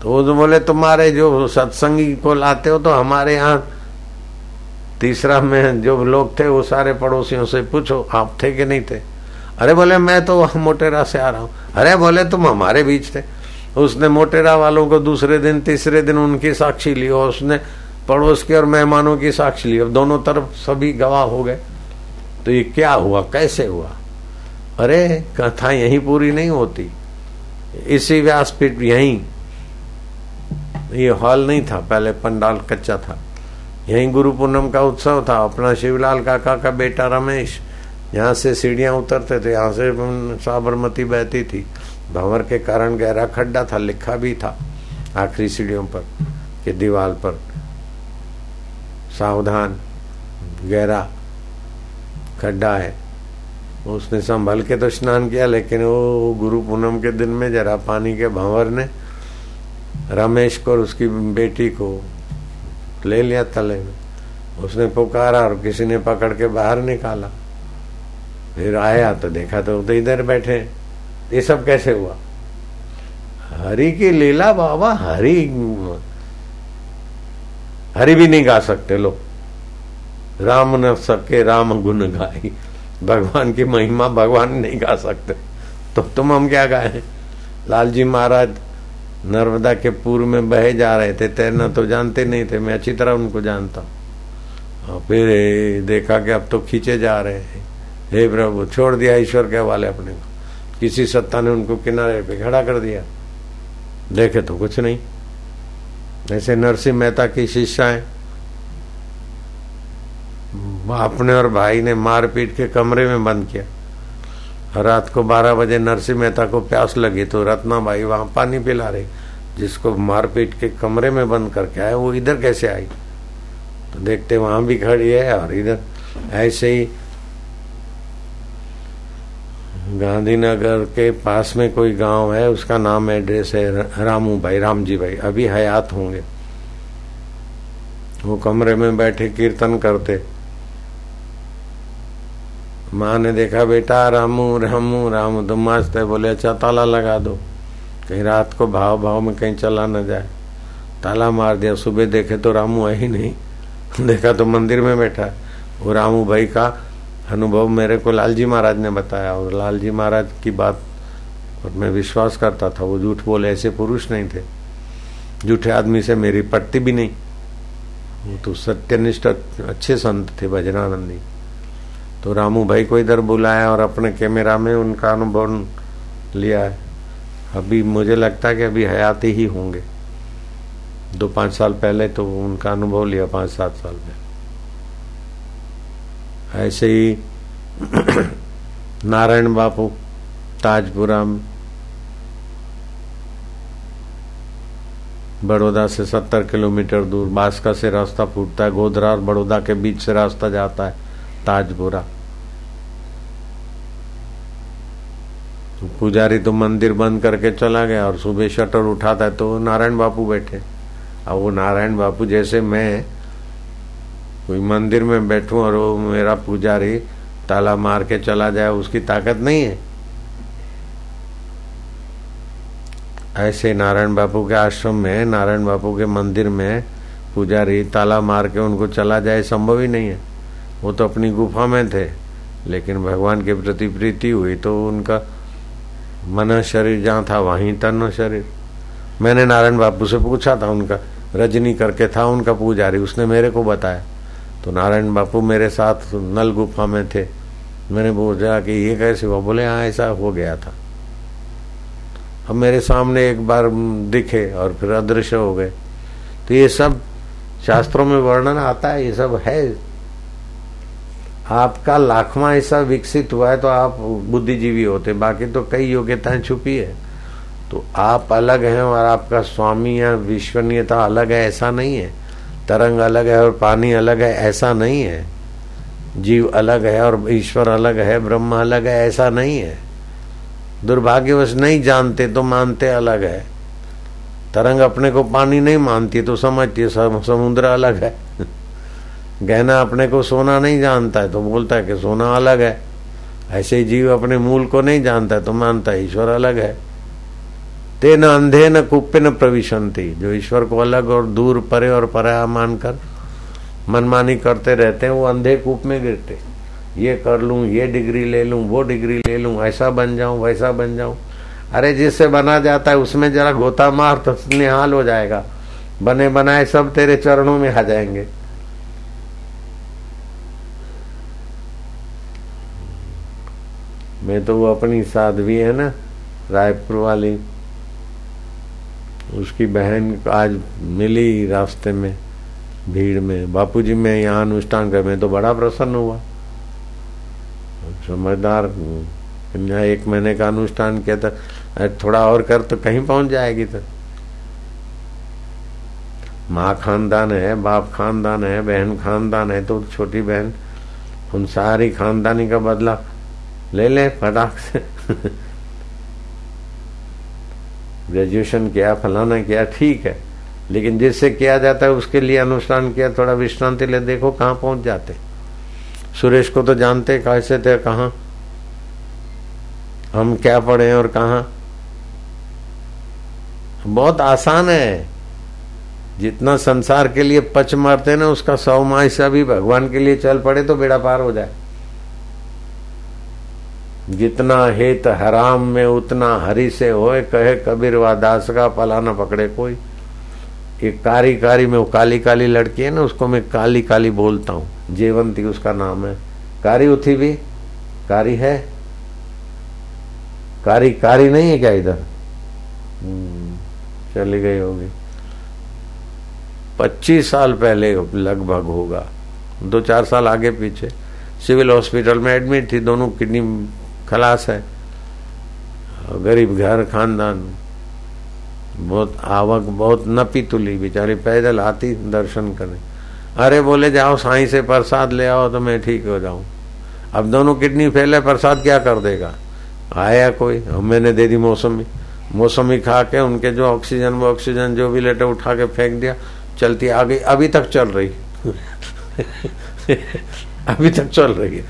तो वो तो बोले, तुम्हारे जो सत्संगी को लाते हो तो हमारे यहाँ तीसरा में जो लोग थे वो सारे पड़ोसियों से पूछो, आप थे कि नहीं थे? अरे बोले, मैं तो मोटेरा से आ रहा हूँ। अरे बोले, तुम हमारे बीच थे। उसने मोटेरा वालों को दूसरे दिन, तीसरे दिन उनकी साक्षी ली और उसने पड़ोस के और मेहमानों की साक्षी ली। अब दोनों तरफ़ सभी गवाह हो गए। तो ये क्या हुआ? कैसे हुआ? अरे, कथा यही पूरी नहीं होती। इसी व्यासपीठ यही। ये हॉल नहीं था, पहले पंडाल कच्चा था। यहीं गुरु पूनम का उत्सव था। अपना शिवलाल काका का बेटा रमेश, यहाँ से सीढ़ियाँ उतरते थे। यहाँ से साबरमती बहती थी। भंवर के कारण गहरा खड्डा था, लिखा भी था आखिरी सीढ़ियों पर, कि दीवार पर। सावधान गहरा खड्डा है। उसने संभल के तो स्नान किया लेकिन वो गुरु पूनम के दिन में जरा पानी के भंवर ने रमेश को और उसकी बेटी को ले लिया तले में। उसने पुकारा और किसी ने पकड़ के बाहर निकाला। फिर आया तो देखा तो, तो इधर बैठे ये सब कैसे हुआ? हरि की लीला बाबा हरि हरि भी नहीं गा सकते लोग। राम न सके, राम गुण गाई भगवान की महिमा भगवान नहीं गा सकते। तो तुम हम क्या गाए? लालजी महाराज नर्मदा के पूर्व में बहे जा रहे थे, तैरना तो जानते नहीं थे, मैं अच्छी तरह उनको जानता हूँ। फिर देखा कि अब तो खींचे जा रहे हैं। हे प्रभु, छोड़ दिया ईश्वर के हवाले अपने को। किसी सत्ता ने उनको किनारे पे खड़ा कर दिया। देखे तो कुछ नहीं। ऐसे नरसिंह मेहता की शिष्याएँ, अपने और भाई ने मारपीट के कमरे में बंद किया। रात को 12 बजे नरसिंह मेहता को प्यास लगी तो रत्ना भाई वहाँ पानी पिला रही, जिसको मारपीट के कमरे में बंद करके आए, वो इधर कैसे आई? तो देखते वहाँ भी खड़ी है और इधर, ऐसे ही गांधीनगर के पास में कोई गाँव है, उसका नाम एड्रेस है रामू भाई, रामजी भाई। अभी हयात होंगे। वो कमरे में बैठे कीर्तन करते। माँ ने देखा, बेटा, रामू रामू रामू। तुम मस्त है बोले अच्छा ताला लगा दो। कहीं रात को भाव भाव में कहीं चला न जाए। ताला मार दिया, सुबह देखे तो रामू है ही नहीं। देखा तो मंदिर में बैठा वो रामू भाई का अनुभव मेरे को लालजी महाराज ने बताया और लालजी महाराज की बात और मैं विश्वास करता था, वो झूठ बोले ऐसे पुरुष नहीं थे। झूठे आदमी से मेरी पटती भी नहीं। वो तो सत्यनिष्ठ, अच्छे संत थे भजनानंदी तो रामू भाई को इधर बुलाया और अपने कैमरा में उनका अनुभव लिया। है अभी मुझे लगता है कि अभी हयाती ही होंगे। दो पाँच साल पहले तो उनका अनुभव लिया, पाँच सात साल में। ऐसे ही नारायण बापू ताजपुरा में बड़ौदा से सत्तर किलोमीटर दूर, बांसका से रास्ता फूटता है, गोधरा और बड़ौदा के बीच से रास्ता जाता है, ताजपुरा। तो पुजारी तो मंदिर बंद करके चला गया और सुबह शटर उठाता है तो नारायण बापू बैठे। अब वो नारायण बापू जैसे मैं कोई मंदिर में बैठूं और वो मेरा पुजारी ताला मार के चला जाए, उसकी ताकत नहीं है। ऐसे नारायण बापू के आश्रम में, नारायण बापू के मंदिर में पुजारी ताला मार के उनको चला जाए संभव ही नहीं है। वो तो अपनी गुफा में थे, लेकिन भगवान के प्रति प्रीति हुई तो उनका मन शरीर जहाँ था, वहीं तन शरीर। मैंने नारायण बापू से पूछा था उनका, रजनी करके था उनका पुजारी, उसने मेरे को बताया। तो नारायण बापू मेरे साथ नल गुफा में थे। मैंने पूछा कि ये कैसे हुआ? बोले हाँ ऐसा हो गया था। अब मेरे सामने एक बार दिखे और फिर अदृश्य हो गए। तो ये सब शास्त्रों में वर्णन आता है, ये सब है। आपका लाखवा ऐसा विकसित हुआ है तो आप बुद्धिजीवी होते, बाकी तो कई योग्यताएँ छुपी है। तो आप अलग हैं और आपका स्वामी या विश्वनीयता अलग है, ऐसा नहीं है। तरंग अलग है और पानी अलग है, ऐसा नहीं है। जीव अलग है और ईश्वर अलग है, ब्रह्म अलग है, ऐसा नहीं है। दुर्भाग्यवश नहीं जानते तो मानते अलग है। तरंग अपने को पानी नहीं मानती तो समझती है समुद्र अलग है। गहना अपने को सोना नहीं जानता है तो बोलता है कि सोना अलग है। ऐसे जीव अपने मूल को नहीं जानता है तो मानता है ईश्वर अलग है। तेन अंधे न कुप्पे न प्रविशंति जो ईश्वर को अलग और दूर परे और पराया मानकर मनमानी करते रहते हैं, वो अंधे कूप में गिरते ये कर लूँ, ये डिग्री ले लूँ, वो डिग्री ले लूँ, ऐसा बन जाऊँ, वैसा बन जाऊँ। अरे जिससे बना जाता है, उसमें जरा गोता मार तो निहाल हो जाएगा। बने बनाए सब तेरे चरणों में आ जाएँगे। मैं तो वो अपनी साध्वी है ना, रायपुर वाली। उसकी बहन आज मिली रास्ते में, भीड़ में। बापूजी, मैं यहाँ अनुष्ठान कर, मैं तो बड़ा प्रसन्न हुआ। समझदार एक महीने का अनुष्ठान किया था। थोड़ा और कर तो कहीं पहुँच जाएगी तो। माँ खानदान है, बाप खानदान है, बहन खानदान है तो छोटी बहन, उन सारी खानदानी का बदला ले ले फटाक से। ग्रेजुएशन किया, फलाना किया, ठीक है। लेकिन जिससे किया जाता है, उसके लिए अनुष्ठान किया, थोड़ा विश्रांति ले, देखो कहाँ पहुँच जाते। सुरेश को तो जानते कैसे थे, कहा? हम क्या पढ़े और कहा? बहुत आसान है। जितना संसार के लिए पच मारते ना, उसका सौ माह से भी भगवान के लिए चल पड़े तो बेड़ा पार हो जाए। जितना हित हराम में उतना हरि से होए कहे कबीर व दास का पला न पकड़े कोई। एक कारी कारी में वो काली काली लड़की है ना उसको मैं काली काली बोलता हूँ। जेवंती उसका नाम है। कारी उठी भी? कारी है? कारी कारी नहीं है क्या इधर? हम्म, चली गई होगी। पच्चीस साल पहले लगभग होगा। दो चार साल आगे पीछे। सिविल हॉस्पिटल में एडमिट थी दोनों किडनी खलास है। गरीब घर, खानदान, बहुत आवक, बहुत नपी तुली बेचारी, पैदल आती, दर्शन करने। अरे बोले, जाओ, साई से प्रसाद ले आओ तो मैं ठीक हो जाऊँ। अब दोनों किडनी फेल है, प्रसाद क्या कर देगा? आया कोई? मैंने दे दी मौसमी। मौसमी खा के, उनके जो ऑक्सीजन, वो ऑक्सीजन जो भी लेटे, उठा के फेंक दिया, चलती आ गई अभी तक चल रही। अभी तक चल रही है।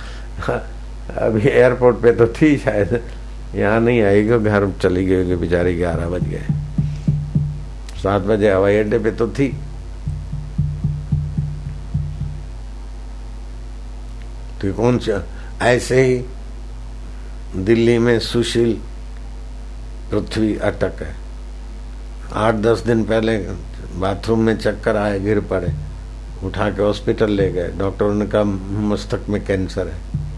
अभी एयरपोर्ट पे तो थी शायद। यहाँ नहीं आएगी, घर चली गई होगी बेचारी, ग्यारह बज गए। सात बजे हवाई अड्डे पे तो थी। तो कौन सा? ऐसे ही दिल्ली में सुशील पृथ्वी अटक है। आठ दस दिन पहले बाथरूम में चक्कर आए, गिर पड़े, उठा के हॉस्पिटल ले गए। डॉक्टरों ने कहा, मस्तक में कैंसर है।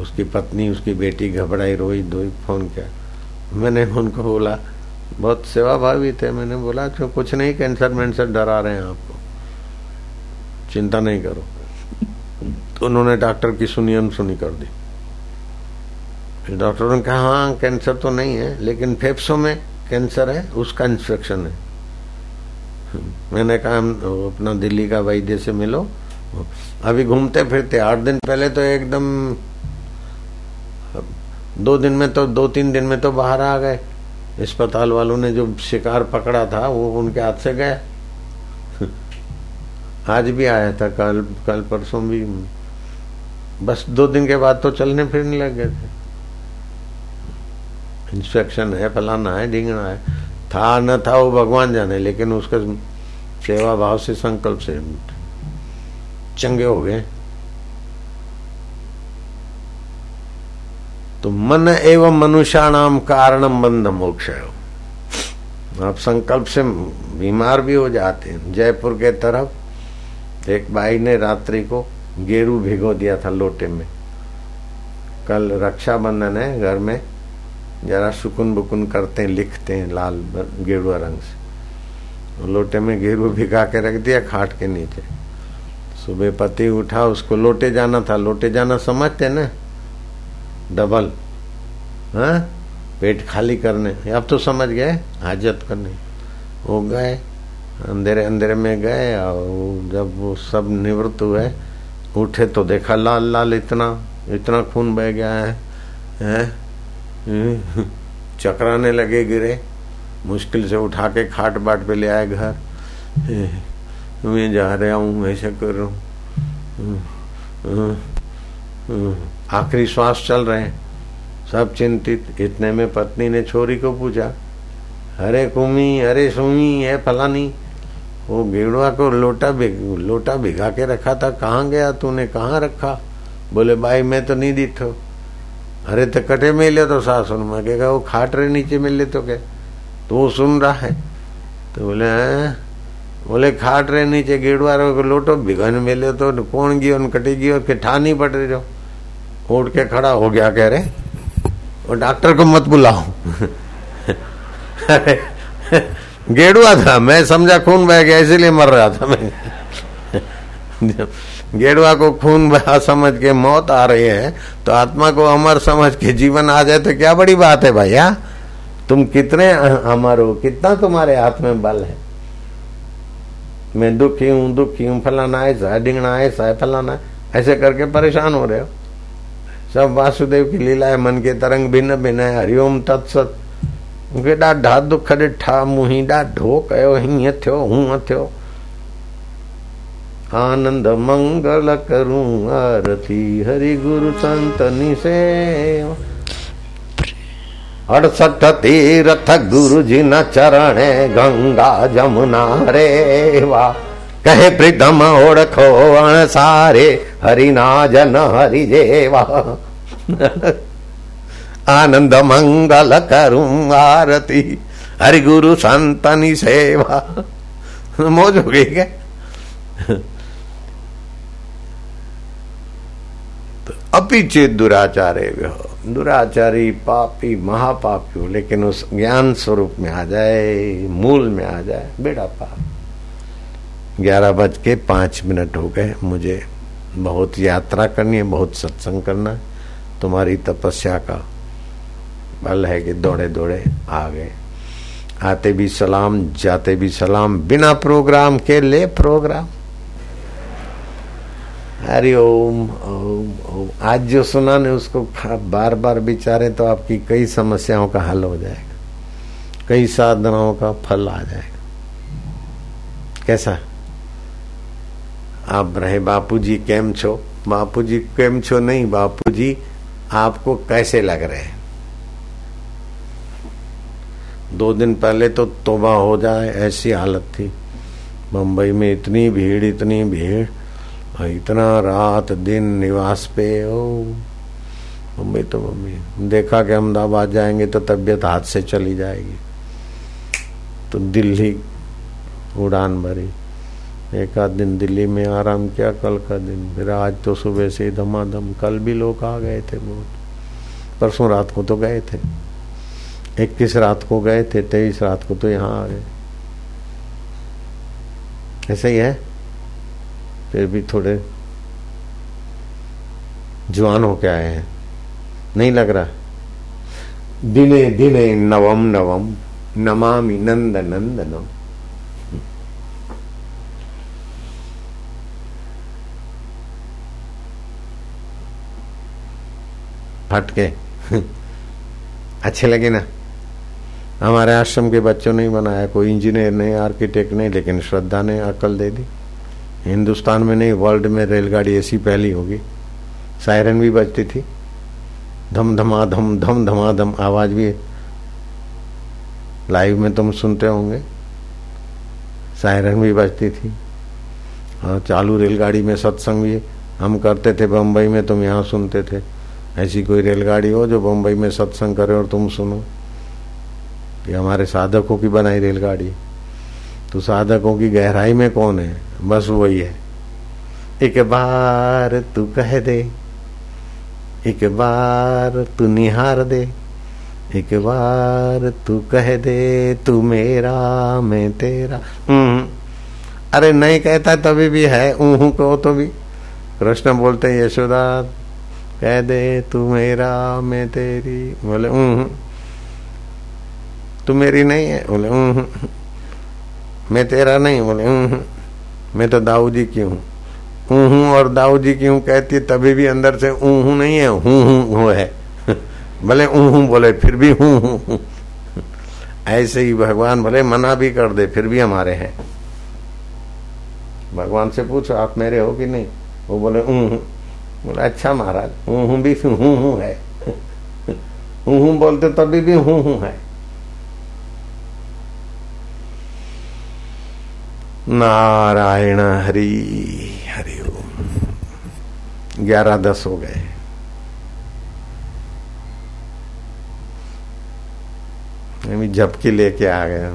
उसकी पत्नी, उसकी बेटी घबराई, रोई, धोई, फ़ोन किया। मैंने उनको बोला, बहुत सेवा भावी थे। मैंने बोला जो कुछ नहीं, कैंसर वैंसर डरा रहे हैं आपको। चिंता नहीं करो। तो उन्होंने डॉक्टर की सुनी, अनसुनी कर दी। फिर डॉक्टरों ने कहा हाँ कैंसर तो नहीं है, लेकिन फेफड़ों में कैंसर है, उसका इंस्ट्रक्शन है। मैंने कहा अपना दिल्ली का वैद्य से मिलो। अभी घूमते फिरते, आठ दिन पहले तो एकदम दो दिन में तो दो तीन दिन में तो बाहर आ गए। अस्पताल वालों ने जो शिकार पकड़ा था, वो उनके हाथ से गया। आज भी आया था, कल कल परसों भी। बस दो दिन के बाद तो चलने फिरने लग गए थे। इंस्पेक्शन है, फलाना है ढींगना है। था, न था, वो भगवान जाने, लेकिन उसका सेवा भाव से, संकल्प से चंगे हो गए। तो मन एवं मनुष्याणाम कारणम बंध मोक्ष आप संकल्प से बीमार भी हो जाते हैं। जयपुर के तरफ़ एक भाई ने रात्रि को गेरू भिगो दिया था लोटे में। कल रक्षाबंधन है घर में। जरा सुकुन बुकुन करते हैं, लिखते हैं लाल गेरुआ रंग से। लोटे में गेरू भिगा के रख दिया खाट के नीचे। सुबह पति उठा, उसको लोटे जाना था। लोटे जाना समझते ना? डबल हाँ? पेट खाली करने। अब तो समझ गए हाजत करने। वो गए अंधेरे अंधेरे में गए और जब वो सब निवृत्त हुए उठे तो देखा लाल लाल इतना इतना खून बह गया है, है? चकराने लगे गिरे। मुश्किल से उठा के खाट बाट पे ले आए घर। मैं जा रहा हूँ ऐसा कर रहा हूँ। आखिरी श्वास चल रहे हैं। सब चिंतित, इतने में पत्नी ने छोरी को पूछा, अरे कुमी, अरे सुमी है फलानी। वो गेड़ुआ को लोटा भिग लोटा भिगा के रखा था। कहाँ गया तूने? कहाँ रखा? बोले, भाई, मैं तो नहीं दिठो अरे तो कटे मिले तो सासुन में कहेगा वो खाट रहे नीचे मिले तो क्या? तो वो सुन रहा है। तो बोले, हैं? बोले, खाट रहे नीचे गेड़ुआ को लोटो, भिगन मिले तो कौन गियो कटे गियो, के ठा नहीं पड़ रही उठ के खड़ा हो गया, कह रहे और डॉक्टर को मत बुलाओ. गेड़ुआ था, मैं समझा खून बह गया, इसीलिए मर रहा था मैं। गेड़ुआ को खून बहा समझ के मौत आ रही है तो आत्मा को अमर समझ के जीवन आ जाए तो क्या बड़ी बात है भैया? तुम कितने अमर हो, कितना तुम्हारे हाथ में बल है? मैं दुखी हूँ दुखी हूँ, फलाना ऐसा डिंगना ऐसा है, फलाना ऐसे करके परेशान हो रहे हो। सब वासुदेव की लीला है मन के तरंग भिन्न भिन्न है। हरिओम तत्सत। मूंखे ॾाढा दुख ॾिठा मुही ॾाढो कयो हीअं थियो हूअं थियो आनंद मंगल करूँ, आरती हरि गुरु संतनि से अड़सठ तीरथ गुरु जी न चरण, गंगा जमुना रे वाह कहे प्रीतम ओढ़ो अण सारे हरिना जन हरि जेवा आनंद मंगल करूँ आरती हरि गुरु संतनी सेवा। मौज हो गई क्या? तो अपी चेत दुराचारे दुराचारी पापी, महापापी हो, लेकिन उस ज्ञान स्वरूप में आ जाए, मूल में आ जाए, बेड़ा पाप। ग्यारह बज के पाँच मिनट हो गए। मुझे बहुत यात्रा करनी है, बहुत सत्संग करना है। तुम्हारी तपस्या का बल है कि दौड़े दौड़े आ गए आते भी सलाम, जाते भी सलाम, बिना प्रोग्राम के ले प्रोग्राम। हरि ओम ओम ओम। आज जो सुना ने, उसको बार बार विचारे तो आपकी कई समस्याओं का हल हो जाएगा। कई साधनाओं का फल आ जाएगा। कैसा? आप रहे, बापूजी केम छो? बापूजी केम छो नहीं, बापूजी आपको कैसे लग रहे हैं? दो दिन पहले तो तोबा हो जाए, ऐसी हालत थी। मुंबई में इतनी भीड़ इतनी भीड़ इतना रात दिन निवास पे, ओ। मम्मी तो मम्मी देखा कि अहमदाबाद जाएँगे तो तबीयत हाथ से चली जाएगी। तो दिल्ली उड़ान भरी। एक आध दिन दिल्ली में आराम किया, कल का दिन। फिर आज तो सुबह से धमाधम, कल भी लोग आ गए थे बहुत। परसों रात को तो गए थे। इक्कीस रात को गए थे, तेईस रात को तो यहाँ आ गए। ऐसे ही है? फिर भी थोड़े जवान होके आए हैं। नहीं लग रहा। दिने दिने नवम नवम, नमामि नंद नंदनम। हटके अच्छे लगे ना। हमारे आश्रम के बच्चों ने बनाया, कोई इंजीनियर नहीं आर्किटेक्ट नहीं लेकिन श्रद्धा ने अकल दे दी। हिंदुस्तान में नहीं, वर्ल्ड में रेलगाड़ी ऐसी पहली होगी। सायरन भी बजती थी। धम धमा धम धम धमा धम आवाज़ भी। लाइव में तुम सुनते होंगे। सायरन भी बजती थी। हाँ चालू रेलगाड़ी में सत्संग भी हम करते थे, बम्बई में तुम यहाँ सुनते थे। ऐसी कोई रेलगाड़ी हो जो बम्बई में सत्संग करे और तुम सुनो। ये हमारे साधकों की बनाई रेलगाड़ी। तो साधकों की गहराई में कौन है? बस वही है। एक बार तू कह दे, एक बार तू निहार दे, एक बार तू कह दे, तू मेरा, मैं तेरा। हम्म। अरे नहीं कहता तभी भी है ऊहू को तो भी। कृष्ण बोलते यशोदा कह दे तू मेरा, मैं तेरी। बोले ऊहू तू मेरी नहीं है? बोले ऊहू मैं तेरा नहीं बोले ऊहू मैं तो दाऊ जी की हूँ हूँ और दाऊ जी की हूँ कहती तभी भी अंदर से ऊहू नहीं है, हूँ हूँ, है भले ऊहू बोले, फिर भी हूँ हूँ ऐसे ही भगवान भले मना भी कर दे, फिर भी हमारे हैं। भगवान से पूछो, आप मेरे हो कि नहीं? वो बोले ऊहू बोले अच्छा महाराज ऊहू भी हूँ हूँ है। हूँ बोलते तभी भी हूँ हूँ है। नारायण हरि हरि ओम। ग्यारह दस हो गए। मैं झपकी लेके आ गया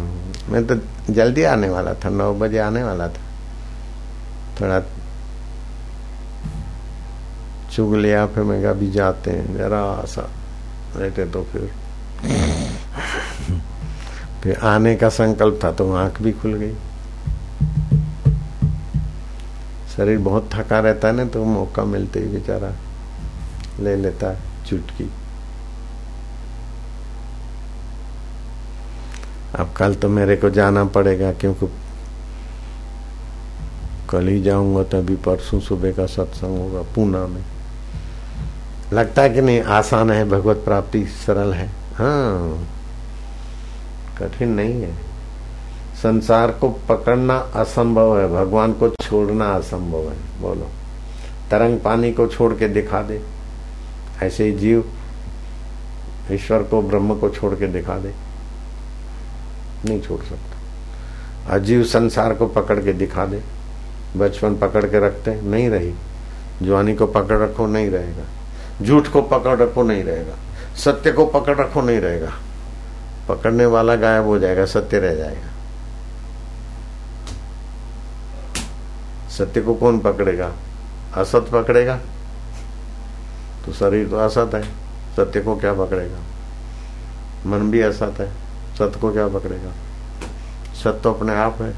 मैं तो जल्दी आने वाला था, नौ बजे आने वाला था। थोड़ा चुग लिया, फिर मैं अभी जाते हैं। जरा सा। रहते तो फिर। फिर आने का संकल्प था तो आँख भी खुल गई। शरीर बहुत थका रहता है ना तो मौका मिलते ही बेचारा ले लेता है चुटकी। अब कल तो मेरे को जाना पड़ेगा, क्योंकि कल ही जाऊँगा तभी परसों सुबह का सत्संग होगा, पूना में। लगता है कि नहीं, आसान है, भगवत प्राप्ति सरल है। हाँ कठिन नहीं है। संसार को पकड़ना असंभव है, भगवान को छोड़ना असंभव है। बोलो, तरंग पानी को छोड़ के दिखा दे। ऐसे ही जीव, ईश्वर को, ब्रह्म को छोड़ के दिखा दे। नहीं छोड़ सकता। अजीव संसार को पकड़ के दिखा दे। बचपन पकड़ के रखते नहीं रही। जवानी को पकड़ रखो, नहीं रहेगा। झूठ को पकड़ रखो नहीं रहेगा। सत्य को पकड़ रखो नहीं रहेगा। पकड़ने वाला गायब हो जाएगा, सत्य रह जाएगा। सत्य को कौन पकड़ेगा? असत पकड़ेगा? तो शरीर तो असत है। सत्य को क्या पकड़ेगा? मन भी असत है। सत्य को क्या पकड़ेगा? सत्य तो अपने आप है।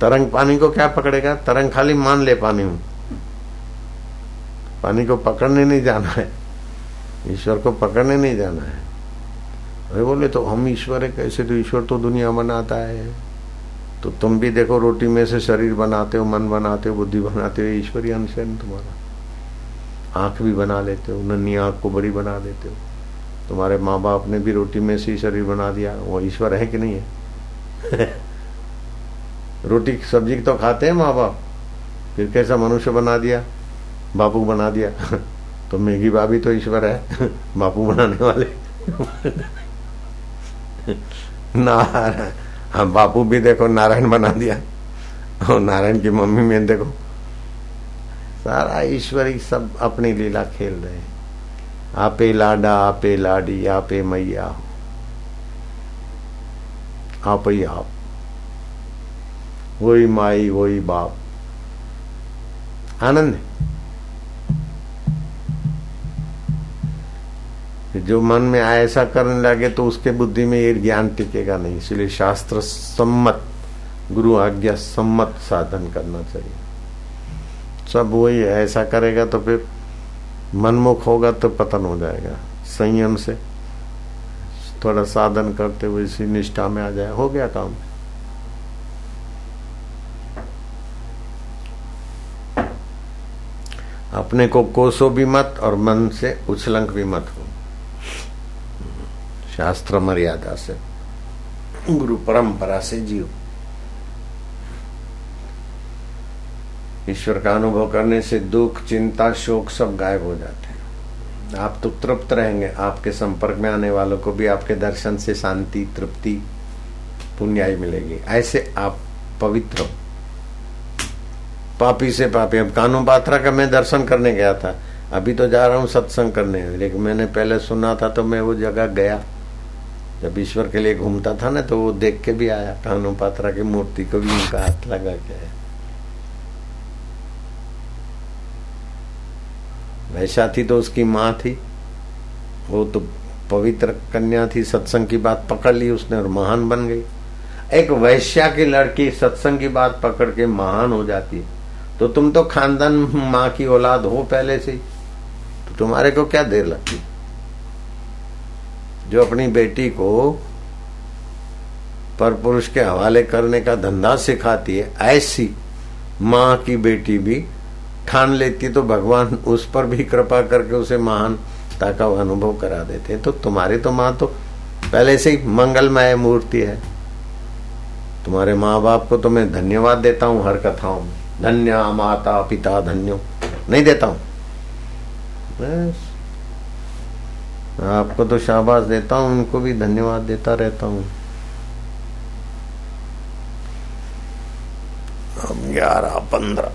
तरंग पानी को क्या पकड़ेगा? तरंग खाली मान ले पानी हूँ। पानी को पकड़ने नहीं जाना है। ईश्वर को पकड़ने नहीं जाना है। अरे बोले तो हम ईश्वर है, कैसे तो ईश्वर तो दुनिया बनाता है। तो तुम भी देखो, रोटी में से शरीर बनाते हो, मन बनाते हो, बुद्धि बनाते हो ईश्वरीय अंश है तुम्हारा। आँख भी बना लेते हो, नन्ही आँख को बड़ी बना देते हो। तुम्हारे माँ बाप ने भी रोटी में से ही शरीर बना दिया, वो ईश्वर है कि नहीं है? रोटी सब्ज़ी तो खाते हैं माँ बाप फिर कैसा मनुष्य बना दिया? बापू बना दिया। तो मेघी बाबी तो ईश्वर है। बापू बनाने वाले। नारायण। हाँ बापू भी देखो, नारायण बना दिया। और नारायण की मम्मी में देखो, सारा ईश्वरी सब अपनी लीला खेल रहे हैं। आपे लाडा, आपे लाडी, आपे मैया हो। आप ही आप। वही माई, वही बाप। आनंद जो मन में आए ऐसा करने लगे तो उसके बुद्धि में ये ज्ञान टिकेगा नहीं। इसलिए शास्त्र सम्मत, गुरु आज्ञा सम्मत साधन करना चाहिए। सब वही ऐसा करेगा तो फिर मनमुख होगा तो पतन हो जाएगा, संयम से। थोड़ा साधन करते हुए इसी निष्ठा में आ जाए, हो गया काम। अपने को कोसो भी मत और मन से उछलंक भी मत हो। शास्त्र मर्यादा से गुरु परंपरा से जीव। ईश्वर का अनुभव करने से दुख, चिंता, शोक सब गायब हो जाते हैं। आप तो तृप्त रहेंगे। आपके संपर्क में आने वालों को भी आपके दर्शन से शांति, तृप्ति, पुण्याई मिलेगी। ऐसे आप पवित्र हो। पापी से पापी। अब कानू पात्रा का मैं दर्शन करने गया था। अभी तो जा रहा हूँ सत्संग करने। लेकिन मैंने पहले सुना था तो मैं वो जगह गया। जब ईश्वर के लिए घूमता था ना तो वो देख के भी आया कानू पात्रा की मूर्ति को भी उनका हाथ लगा के आया वैसा थी तो उसकी माँ थी। वो तो पवित्र कन्या थी, सत्संग की बात पकड़ ली उसने और महान बन गई। एक वैश्या की लड़की सत्संग की बात पकड़ के महान हो जाती है। तो तुम तो खानदान माँ की औलाद हो पहले से तो तुम्हारे को क्या देर लगती? जो अपनी बेटी को पर पुरुष के हवाले करने का धंधा सिखाती है, ऐसी माँ की बेटी भी ठान लेती तो भगवान उस पर भी कृपा करके उसे महानता का अनुभव करा देते तो तुम्हारी तो माँ तो पहले से ही मंगलमय मूर्ति है। तुम्हारे माँ बाप को तो मैं धन्यवाद देता हूँ हर कथाओं में। धन्य माता पिता धन्यो। नहीं देता हूँ। आपको तो शाबाश देता हूँ उनको भी धन्यवाद देता रहता हूँ। ग्यारह पंद्रह।